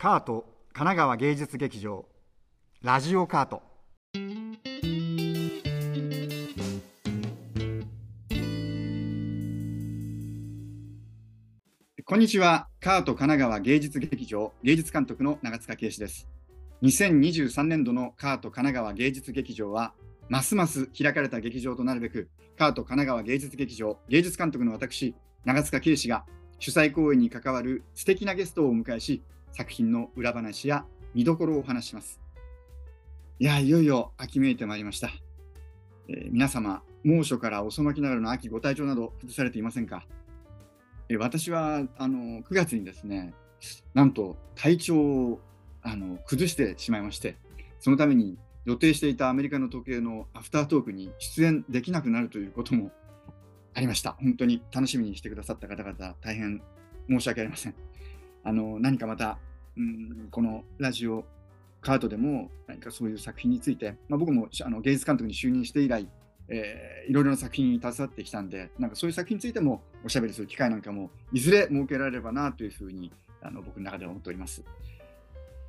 カート神奈川芸術劇場ラジオカート。こんにちは。カート神奈川芸術劇場芸術監督の長塚圭史です。2023年度のカート神奈川芸術劇場はますます開かれた劇場となるべくカート神奈川芸術劇場芸術監督の私長塚圭史が主催公演に関わる素敵なゲストをお迎えし作品の裏話や見どころをお話しますいやいよいよ秋めいてまいりました、えー、皆様猛暑から遅まきながらの秋ご体調など崩されていませんか、えー、私はあの9月にですねなんと体調をあの崩してしまいましてそのために予定していたアメリカの時計のアフタートークに出演できなくなるということもありました。本当に楽しみにしてくださった方々、大変申し訳ありません。あの何かまた、うん、このラジオカートでも何かそういう作品について、まあ、僕もあの芸術監督に就任して以来、えー、いろいろな作品に携わってきたんで、なんかそういう作品についてもおしゃべりする機会なんかもいずれ設けられればなというふうにあの僕の中では思っております。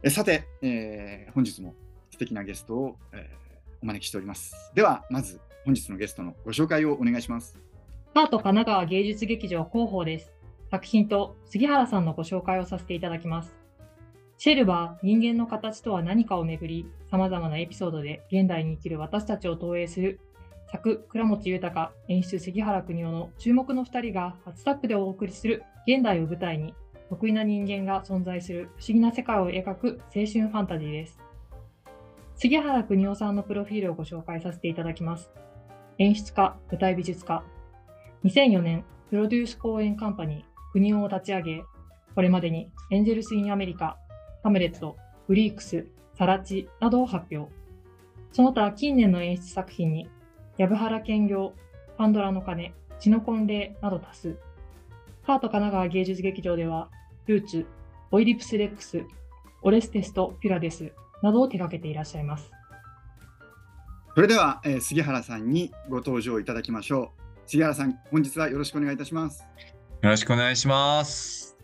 えさて、えー、本日も素敵なゲストを、えー、お招きしております。では、まず本日のゲストのご紹介をお願いします。パート神奈川芸術劇場広報です。作品と杉原さんのご紹介をさせていただきます。シェルは人間の形とは何かをめぐり、様々なエピソードで現代に生きる私たちを投影する作倉持豊演出杉原邦夫の注目の2人が初タッグでお送りする現代を舞台に得意な人間が存在する不思議な世界を描く青春ファンタジーです。杉原邦夫さんのプロフィールをご紹介させていただきます。演出家、舞台美術家、2004年、プロデュース公演カンパニー、国を立ち上げ、これまでにエンジェルス・イン・アメリカ、ハムレット、フリークス、サラチなどを発表。その他、近年の演出作品に、藪原兼業、パンドラの鐘、血の婚礼など多数。カート神奈川芸術劇場では、ルーツ、オイリプス・レックス、オレステスとピュラデスなどを手掛けていらっしゃいます。それでは、えー、杉原さんにご登場いただきましょう。杉原さん、本日はよろしくお願いいたします。よろしくお願いします。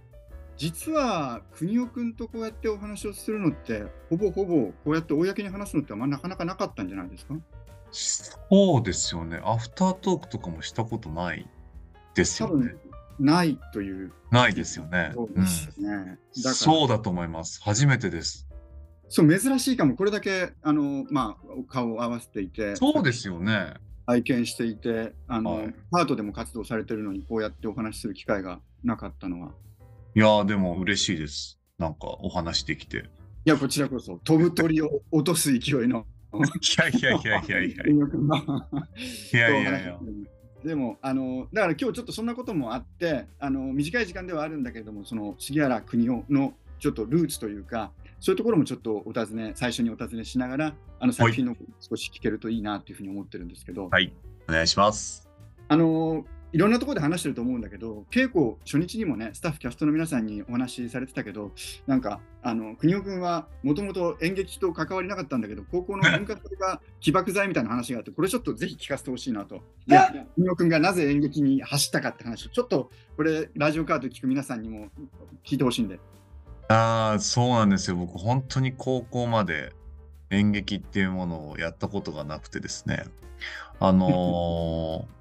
実は、国尾君とこうやってお話をするのって、ほぼほぼこうやって公に話すのって、まあ、なかなかなかったんじゃないですか？そうですよね。アフタートークとかもしたことないですよね。ないという。ないですよね。そうですね、うん、だそうだと思います。初めてです。そう、珍しいかも。これだけ、あの、まあ、顔を合わせていて。そうですよね。拝見していてあの、はい、パートでも活動されてるのにこうやってお話しする機会がなかったのはいやー、でも嬉しいです。なんかお話できて。いや、こちらこそ、飛ぶ鳥を落とす勢いの。いやいやいやいやいや。いやいやいや。でもあのだから今日ちょっとそんなこともあってあの短い時間ではあるんだけれどもその杉原邦夫のちょっとルーツというかそういうところもちょっとお尋ね最初にお尋ねしながらあの作品の少し聞けるといいなというふうに思ってるんですけどはいお願いしますあのいろんなところで話してると思うんだけど、稽古初日にもね、スタッフ、キャストの皆さんにお話しされてたけど、なんか、あの国尾君はもともと演劇と関わりなかったんだけど、高校の文化祭が起爆剤みたいな話があって、これちょっとぜひ聞かせてほしいなと。いや、国尾君がなぜ演劇に走ったかって話を、ちょっとこれ、ラジオカード聞く皆さんにも聞いてほしいんで。ああ、そうなんですよ。僕本当に高校まで演劇っていうものをやったことがなくてですね。あのー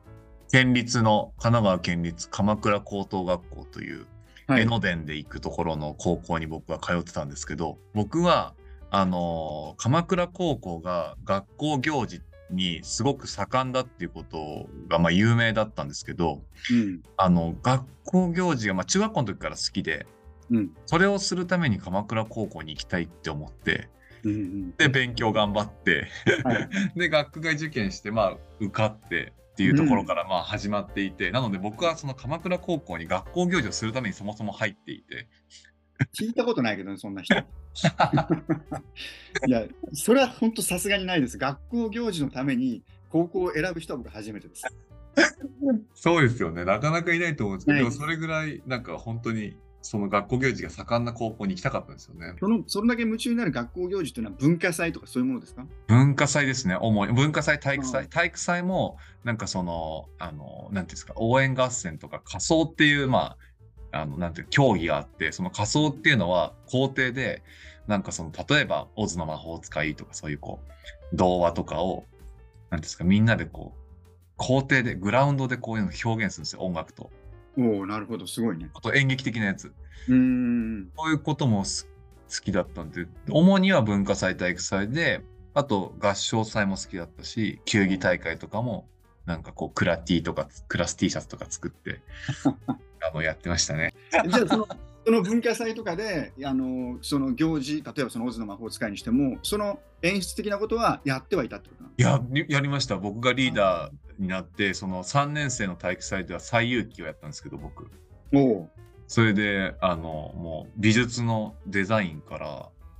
県立の神奈川県立鎌倉高等学校という江ノ電で行くところの高校に僕は通ってたんですけど、僕はあのー鎌倉高校が学校行事にすごく盛んだっていうことがまあ有名だったんですけど、うん。あの学校行事がまあ中学校の時から好きで、うん、それをするために鎌倉高校に行きたいって思って、うんうん、で勉強頑張ってはい、で学外受験してまあ受かってっていうところからまあ始まっていて、うん、なので僕はその鎌倉高校に学校行事をするためにそもそも入っていて。聞いたことないけどねそんな人。いやそれは本当さすがにないです。学校行事のために高校を選ぶ人は僕初めてです。そうですよね。なかなかいないと思うんですけど、それぐらいなんか本当にその学校行事が盛んな高校に行きたかったんですよね。そのそれだけ夢中になる学校行事というのは文化祭とかそういうものですか？文化祭ですね、主に。文化祭、体育祭。体育祭も、なんかその、あの、なんていうんですか、応援合戦とか仮装っていう、まあ、あの、なんていう競技があって、その仮装っていうのは校庭で、なんかその、例えば、オズの魔法使いとかそういうこう、童話とかを、なんていうんですか、みんなでこう、校庭で、グラウンドでこういうのを表現するんですよ、音楽と。おおなるほど、すごいね。あと演劇的なやつ。うーん。そういうこともす好きだったんで、主には文化祭、体育祭で、あと合唱祭も好きだったし、球技大会とかも、なんかこう、クラ T とか、クラス T シャツとか作って、あの、やってましたね。じゃあその、その文化祭とかで、あのその行事、例えばそのオズの魔法使いにしても、その演出的なことはやってはいたってことや、やりました。僕がリーダーになって、その3年生の体育祭では最有機をやったんですけど、僕。おおそれで、あの、もう美術のデザインから、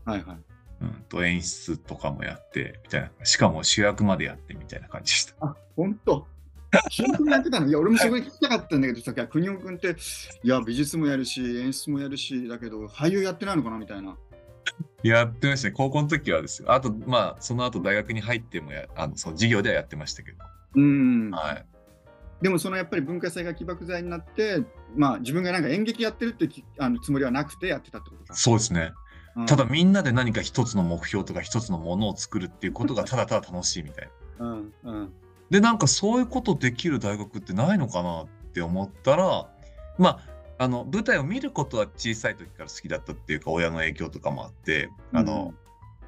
はいはい。うんと演出とかもやって、みたいな。しかも主役までやってみたいな感じでした。あ、本当？本当にやってたの？いや、俺もそこで聞きたかったんだけどさ、国尾君って、いや、美術もやるし、演出もやるし、だけど、俳優やってないのかなみたいな。やってましたね。高校の時はですよ。あと、まあ、その後大学に入ってもや、あの、その授業ではやってましたけど。うん。はい。でも、そのやっぱり文化祭が起爆剤になって、まあ、自分がなんか演劇やってるってきあのつもりはなくてやってたってことか。そうですね。うんただ、みんなで何か一つの目標とか一つのものを作るっていうことがただただ楽しいみたいな。うんうんで、なんかそういうことできる大学ってないのかなって思ったら、まあ、あの、舞台を見ることは小さい時から好きだったっていうか、親の影響とかもあって、あの、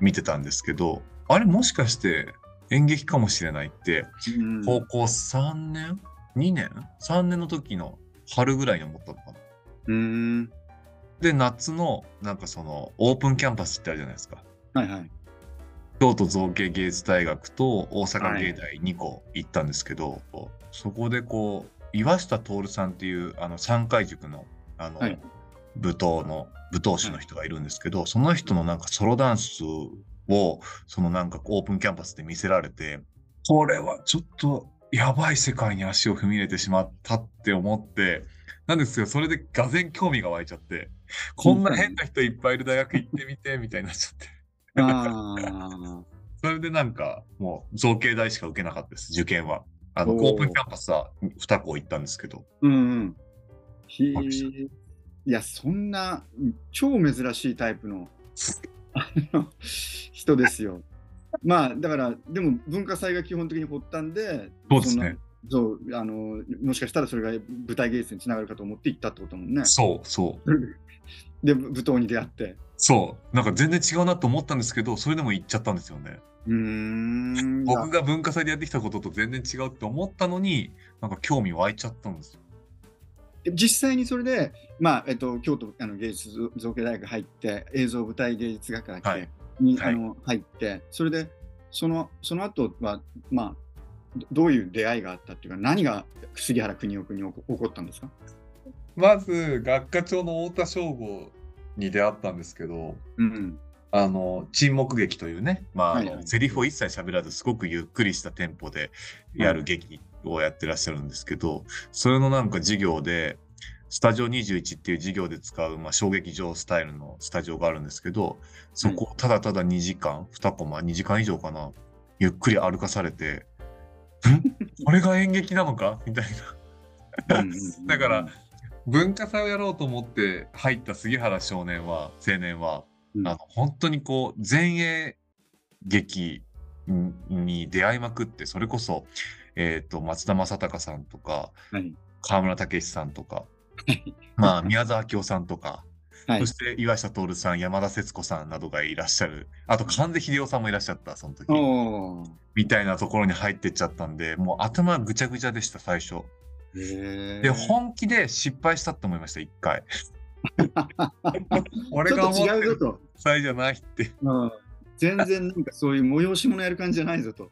見てたんですけど、あれもしかして演劇かもしれないって、うん高校3年 ?2 年 ?3 年の時の春ぐらいに思ったのかな。うん。で、夏の、なんかその、オープンキャンパスってあるじゃないですか。はいはい。京都造形芸術大学と大阪芸大2校行ったんですけど、そこでこう、岩下徹さんっていう、あの、三回塾の、あの、はい舞踏の、舞踏師の人がいるんですけど、その人のなんかソロダンスを、そのなんかオープンキャンパスで見せられて、これはちょっとやばい世界に足を踏み入れてしまったって思って、なんですけど、それでがぜ興味が湧いちゃって、こんな変な人いっぱいいる大学行ってみて、みたいになっちゃって。ああ。それでなんか、もう造形大しか受けなかったです、受験は。あの、オープンキャンパスは2校行ったんですけど。うんうん。いや、そんな超珍しいタイプの人ですよ。まあ、だから、でも文化祭が基本的に発端で、そうですね。そうあのもしかしたらそれが舞台芸術につながるかと思って行ったってことだもんね。そう、そう。で、舞踏に出会って。そう。なんか全然違うなと思ったんですけど、それでも行っちゃったんですよね。うーん。僕が文化祭でやってきたことと全然違うって思ったのに、なんか興味湧いちゃったんですよ。実際にそれで、まあえっと、京都あの芸術造形大学入って映像舞台芸術学科はいに、はいあの入ってそれでそのその後はまあどどういう出会いがあったっていうか何が杉原邦夫君に起こ起こったんですか、まず、学科長の太田省吾に出会ったんですけど、うん。あの、沈黙劇というね、まあ、はいはい。セリフを一切喋らず、すごくゆっくりしたテンポでやる劇をやってらっしゃるんですけど、それのなんか授業で、スタジオ21っていう授業で使う、まあ、小劇場スタイルのスタジオがあるんですけど、そこをただただ2時間、2コマ、2時間以上かな、ゆっくり歩かされて、ん？これが演劇なのか？みたいな。うんうん。だから、文化祭をやろうと思って入った杉原少年は、青年は、うん。あの本当にこう前衛劇に出会いまくってそれこそ、えー、と松田正隆さんとかはい。川村武史さんとか、は いまあ、宮沢明夫さんとか、はい。そして岩下徹さん山田節子さんなどがいらっしゃる。あと神瀬秀夫さんもいらっしゃったその時。みたいなところに入ってっちゃったんでもう頭ぐちゃぐちゃでした最初。で本気で失敗したって思いました一回。俺ちょっとが思ってる違うぞと、際じゃないって。うん全然なんかそういう催し物やる感じじゃないぞと。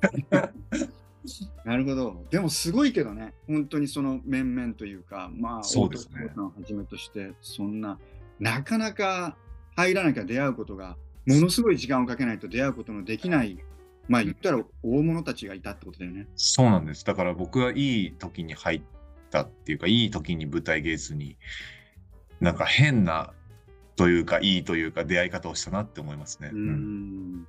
なるほど。でもすごいけどね、本当にその面々というか、まあ、そうですねさんをはじめとして、そんな、なかなか入らなきゃ出会うことが、ものすごい時間をかけないと出会うことのできない、まあ言ったら大物たちがいたってことだよね。そうなんです。だから僕はいい時に入ったっていうか、いい時に舞台芸術に、なんか変なというか、いいというか、出会い方をしたなって思いますね。ううんん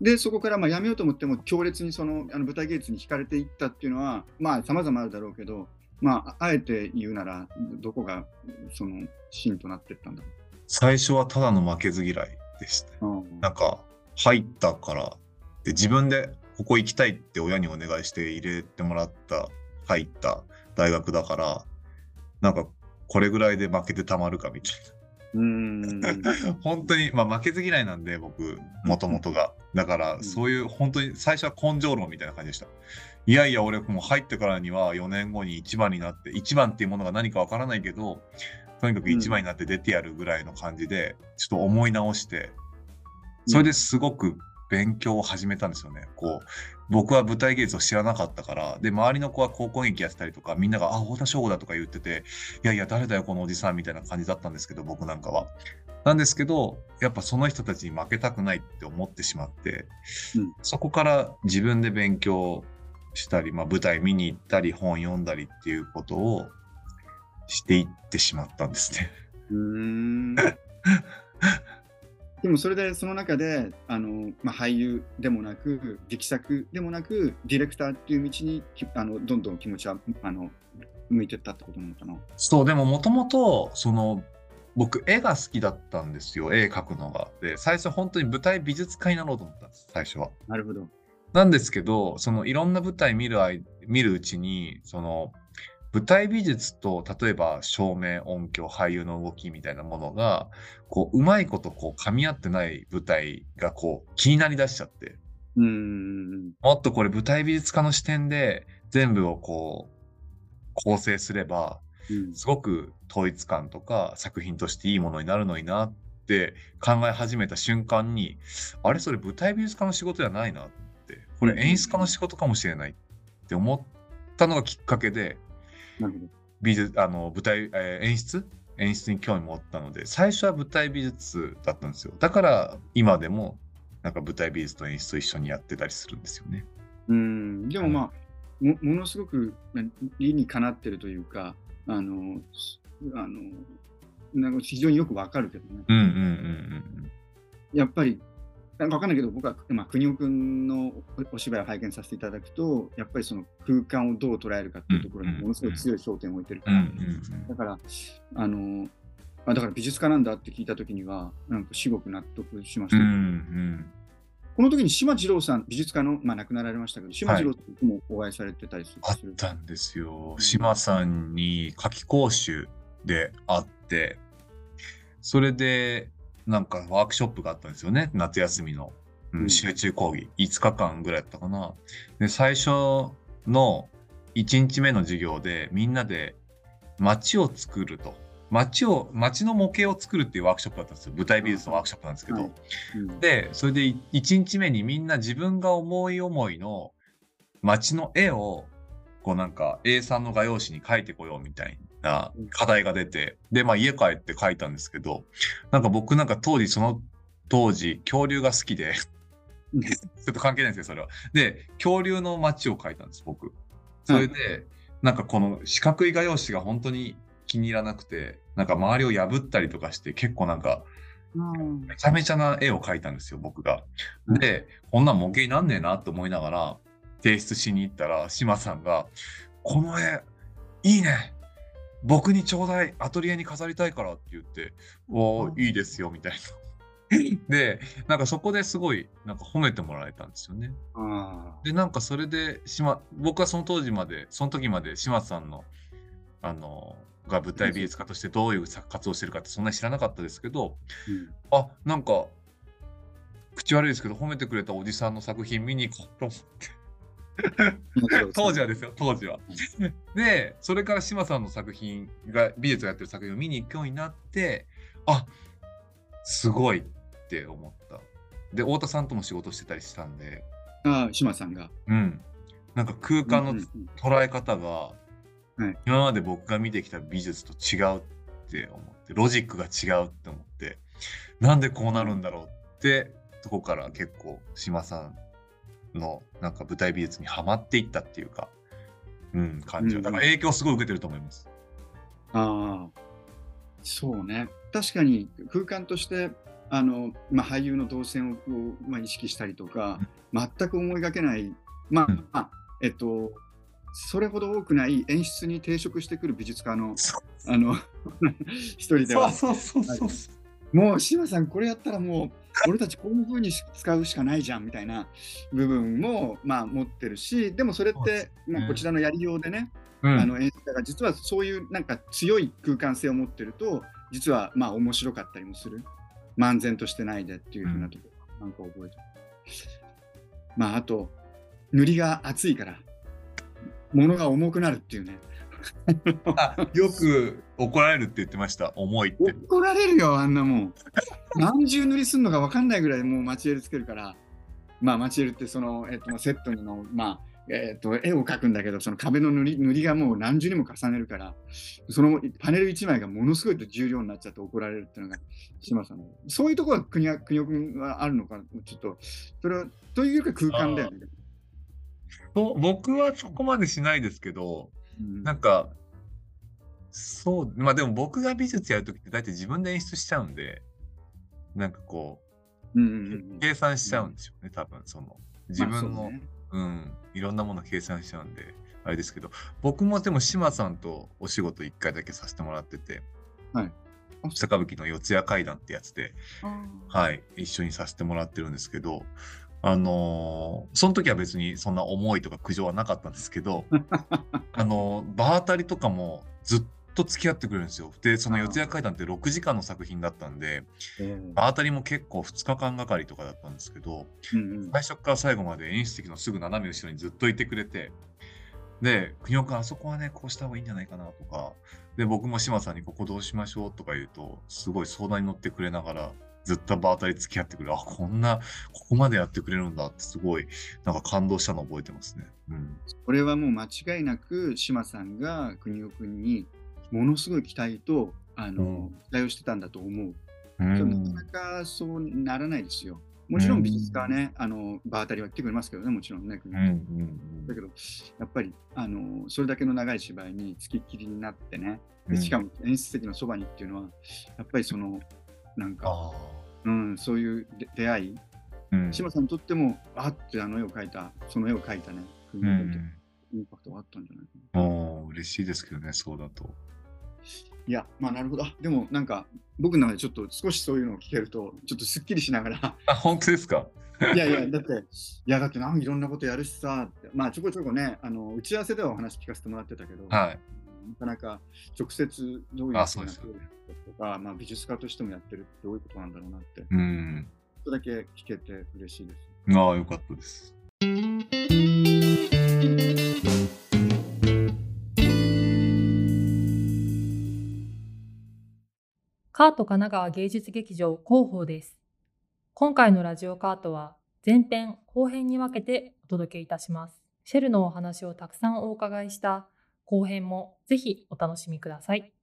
で、そこからまあやめようと思っても、強烈にそのあの舞台芸術に惹かれていったっていうのは、まあ様々あるだろうけど、まあ、あえて言うなら、どこがその芯となってったんだろ最初はただの負けず嫌いでした。う。なんか入ったからで自分でここ行きたいって親にお願いして入れてもらった入った大学だからなんかこれぐらいで負けてたまるかみたいうん。な 本当にまあ負けず嫌いなんで僕もともとが。だからん。そういう本当に最初は根性論みたいな感じでした。いやいや俺もう入ってからには4年後に1番になって1番っていうものが何かわからないけどとにかく1番になって出てやるぐらいの感じでちょっと思い直してそれですごく勉強を始めたんですよね。こう僕は舞台芸術を知らなかったからで周りの子は高校劇やってたりとかみんなが「あ太田翔吾だ」とか言ってて「いやいや誰だよこのおじさん」みたいな感じだったんですけど僕なんかは。なんですけどやっぱその人たちに負けたくないって思ってしまって、うんそこから自分で勉強したり、まあ、舞台見に行ったり本読んだりっていうことをしていってしまったんですね。うーん でもそれでその中であの、まあ、俳優でもなく劇作でもなくディレクターっていう道にきあのどんどん気持ちはあの向いてったってことなのかな？そう、でももともと、その、僕、絵が好きだったんですよ、絵描くのが。で、最初、本当に舞台美術家になろうと思ったんです、最初は。なるほど。なんですけど、そのいろんな舞台見る見るうちに、その舞台美術と例えば照明、音響、俳優の動きみたいなものが、こう、うまいことこう噛み合ってない舞台がこう気になりだしちゃって、うーん。もっとこれ舞台美術家の視点で全部をこう構成すれば、うんすごく統一感とか作品としていいものになるのになって考え始めた瞬間に、あれそれ舞台美術家の仕事じゃないなって、これ演出家の仕事かもしれないって思ったのがきっかけで。美術、あの、舞台、えー演出？演出に興味持ったので、最初は舞台美術だったんですよ。だから今でも、なんか舞台美術と演出と一緒にやってたりするんですよね。うん。でもまあ、もものすごくな理にかなってるというか、あの、すあのなんか非常によくわかるけどね。うんうんうんやっぱり、なんかわかんないけど、僕は、まあ、国尾くんのおお芝居を拝見させていただくと、やっぱりその空間をどう捉えるかっていうところにものすごい強い焦点を置いてるから、だから、あの、あだから美術家なんだって聞いたときには、なんか至極納得しました。うんうんこの時に島次郎さん、美術家の、まあ、亡くなられましたけど、島次郎さんともお会いされてたりする。あったんですよ。島さんに夏季講習で会って、それでなんかワークショップがあったんですよね、夏休みの、うんうん集中講義、5日間ぐらいやったかな。で、最初の1日目の授業でみんなで街を作ると。街を、街の模型を作るっていうワークショップだったんですよ。舞台美術のワークショップなんですけど。はいうんで、それで1日目にみんな自分が思い思いの街の絵を、こうなんか A3 の画用紙に描いてこようみたいな課題が出て、で、まあ家帰って描いたんですけど、なんか僕なんか当時その当時恐竜が好きで、ちょっと関係ないんですよ、それは。で、恐竜の街を描いたんです、僕。それで、なんかこの四角い画用紙が本当に気に入らなくて、なんか周りを破ったりとかして、結構なんか、うんめちゃめちゃな絵を描いたんですよ、僕が。うんで、こんなん模型になんねえなと思いながら、提出しに行ったら、島さんが、この絵、いいね僕にちょうだいアトリエに飾りたいからって言って、おーいいですよ、みたいな。で、なんかそこですごい、なんか褒めてもらえたんですよね。あで、なんかそれで、島、僕はその当時まで、その時まで島さんの、あの、が舞台美術家としてどういう活動をしてるかってそんなに知らなかったですけど、ーうんあ、なんか、口悪いですけど、褒めてくれたおじさんの作品見に行こうと思って。当時はですよ、当時は。で、それから島さんの作品が、美術がやってる作品を見に行くようになって、あ、すごいって思った。で、太田さんとも仕事してたりしたんで、ああ、島さんが。うん。なんか空間の捉え方が、はい今まで僕が見てきた美術と違うって思って、ロジックが違うって思って、なんでこうなるんだろうって、とこから結構島さんのなんか舞台美術にはまっていったっていうか、うん、感じだから影響すごい受けてると思います。ああ、そうね。確かに空間として、あの、まあ、俳優の動線をまあ、意識したりとか、全く思いがけない、まあ、うん。まあえっと、それほど多くない演出に抵触してくる美術家のあの 一人では。そうそうそうそう。もう志さんこれやったらもう 俺たちこういう風に使うしかないじゃんみたいな部分もまあ持ってるしでもそれってまあこちらのやりようでね、うん。あの演出家が実はそういうなんか強い空間性を持ってると実はまあ面白かったりもする。漫然としてないでっていう風なところ、なんか覚えてる。まああと塗りが厚いから物が重くなるっていうね。あ よく怒られるって言ってました。重いって。怒られるよあんなもん何重塗りすんのか分かんないぐらいもうマチエルつけるからまあマチエルってその、えっと、セットのまあえっと絵を描くんだけどその壁の塗り塗りがもう何重にも重ねるからそのパネル1枚がものすごい重量になっちゃって怒られるっていうのが島さんのそういうところは国は国尾君はあるのかちょっとそれはというか空間だよね。僕はそこまでしないですけど、うん。なんか、そう、まあでも僕が美術やるときって大体自分で演出しちゃうんで、なんかこうんうんう、うん。計算しちゃうんですよね、多分その、自まあ分の、そうね。うん、いろんなもの計算しちゃうんで、あれですけど、僕もでも志麻さんとお仕事1回だけさせてもらってて、はい。下歌舞伎の四谷階段ってやつで、あはい、一緒にさせてもらってるんですけど、あのーその時は別にそんな重いとか苦情はなかったんですけど、あのー場当たりとかもずっと付き合ってくれるんですよ。で、その四谷階段って6時間の作品だったんで、ええ場当たりも結構2日間がかりとかだったんですけど、うんうん最初から最後まで演出席のすぐ斜め後ろにずっといてくれて、で、国岡君、あそこはね、こうした方がいいんじゃないかなとか、で、僕も島さんにここどうしましょうとか言うと、すごい相談に乗ってくれながら、ずっと場当たり付き合ってくれる。あ、こんな、ここまでやってくれるんだって、すごい、なんか感動したの覚えてますね。うん。これはもう間違いなく島さんが国尾君にものすごい期待とあの、うん期待をしてたんだと思う。うんなかなかそうならないですよ。もちろん美術家はね、あの場当たりは来てくれますけどね、もちろんね。国うんだけど、やっぱりあのそれだけの長い芝居に付きっきりになってね、でしかも演出席のそばにっていうのは、やっぱりその、なんか、あうん、そういう出出会い、あ。うん。島さんにとっても、あってあの絵を描いた、その絵を描いたね、国うん。インパクトがあったんじゃないかな。もう嬉しいですけどね、そうだと。いや、まあなるほど。あでもなんか僕の中でちょっと少しそういうのを聞けると、ちょっとすっきりしながら、あ、本当ですか？いやいや、だって、いやだってなんいろんなことやるしさまあちょこちょこね、あの打ち合わせではお話聞かせてもらってたけど、はい。なかなか直接どういうあそうですよねとか、まあ、美術家としてもやってるってどういうことなんだろうなって、ちょうん。っとだけ聞けて嬉しいです。ああ、よかったです。カート神奈川芸術劇場広報です。今回のラジオカートは前編後編に分けてお届けいたします。シェルのお話をたくさんお伺いした後編もぜひお楽しみください。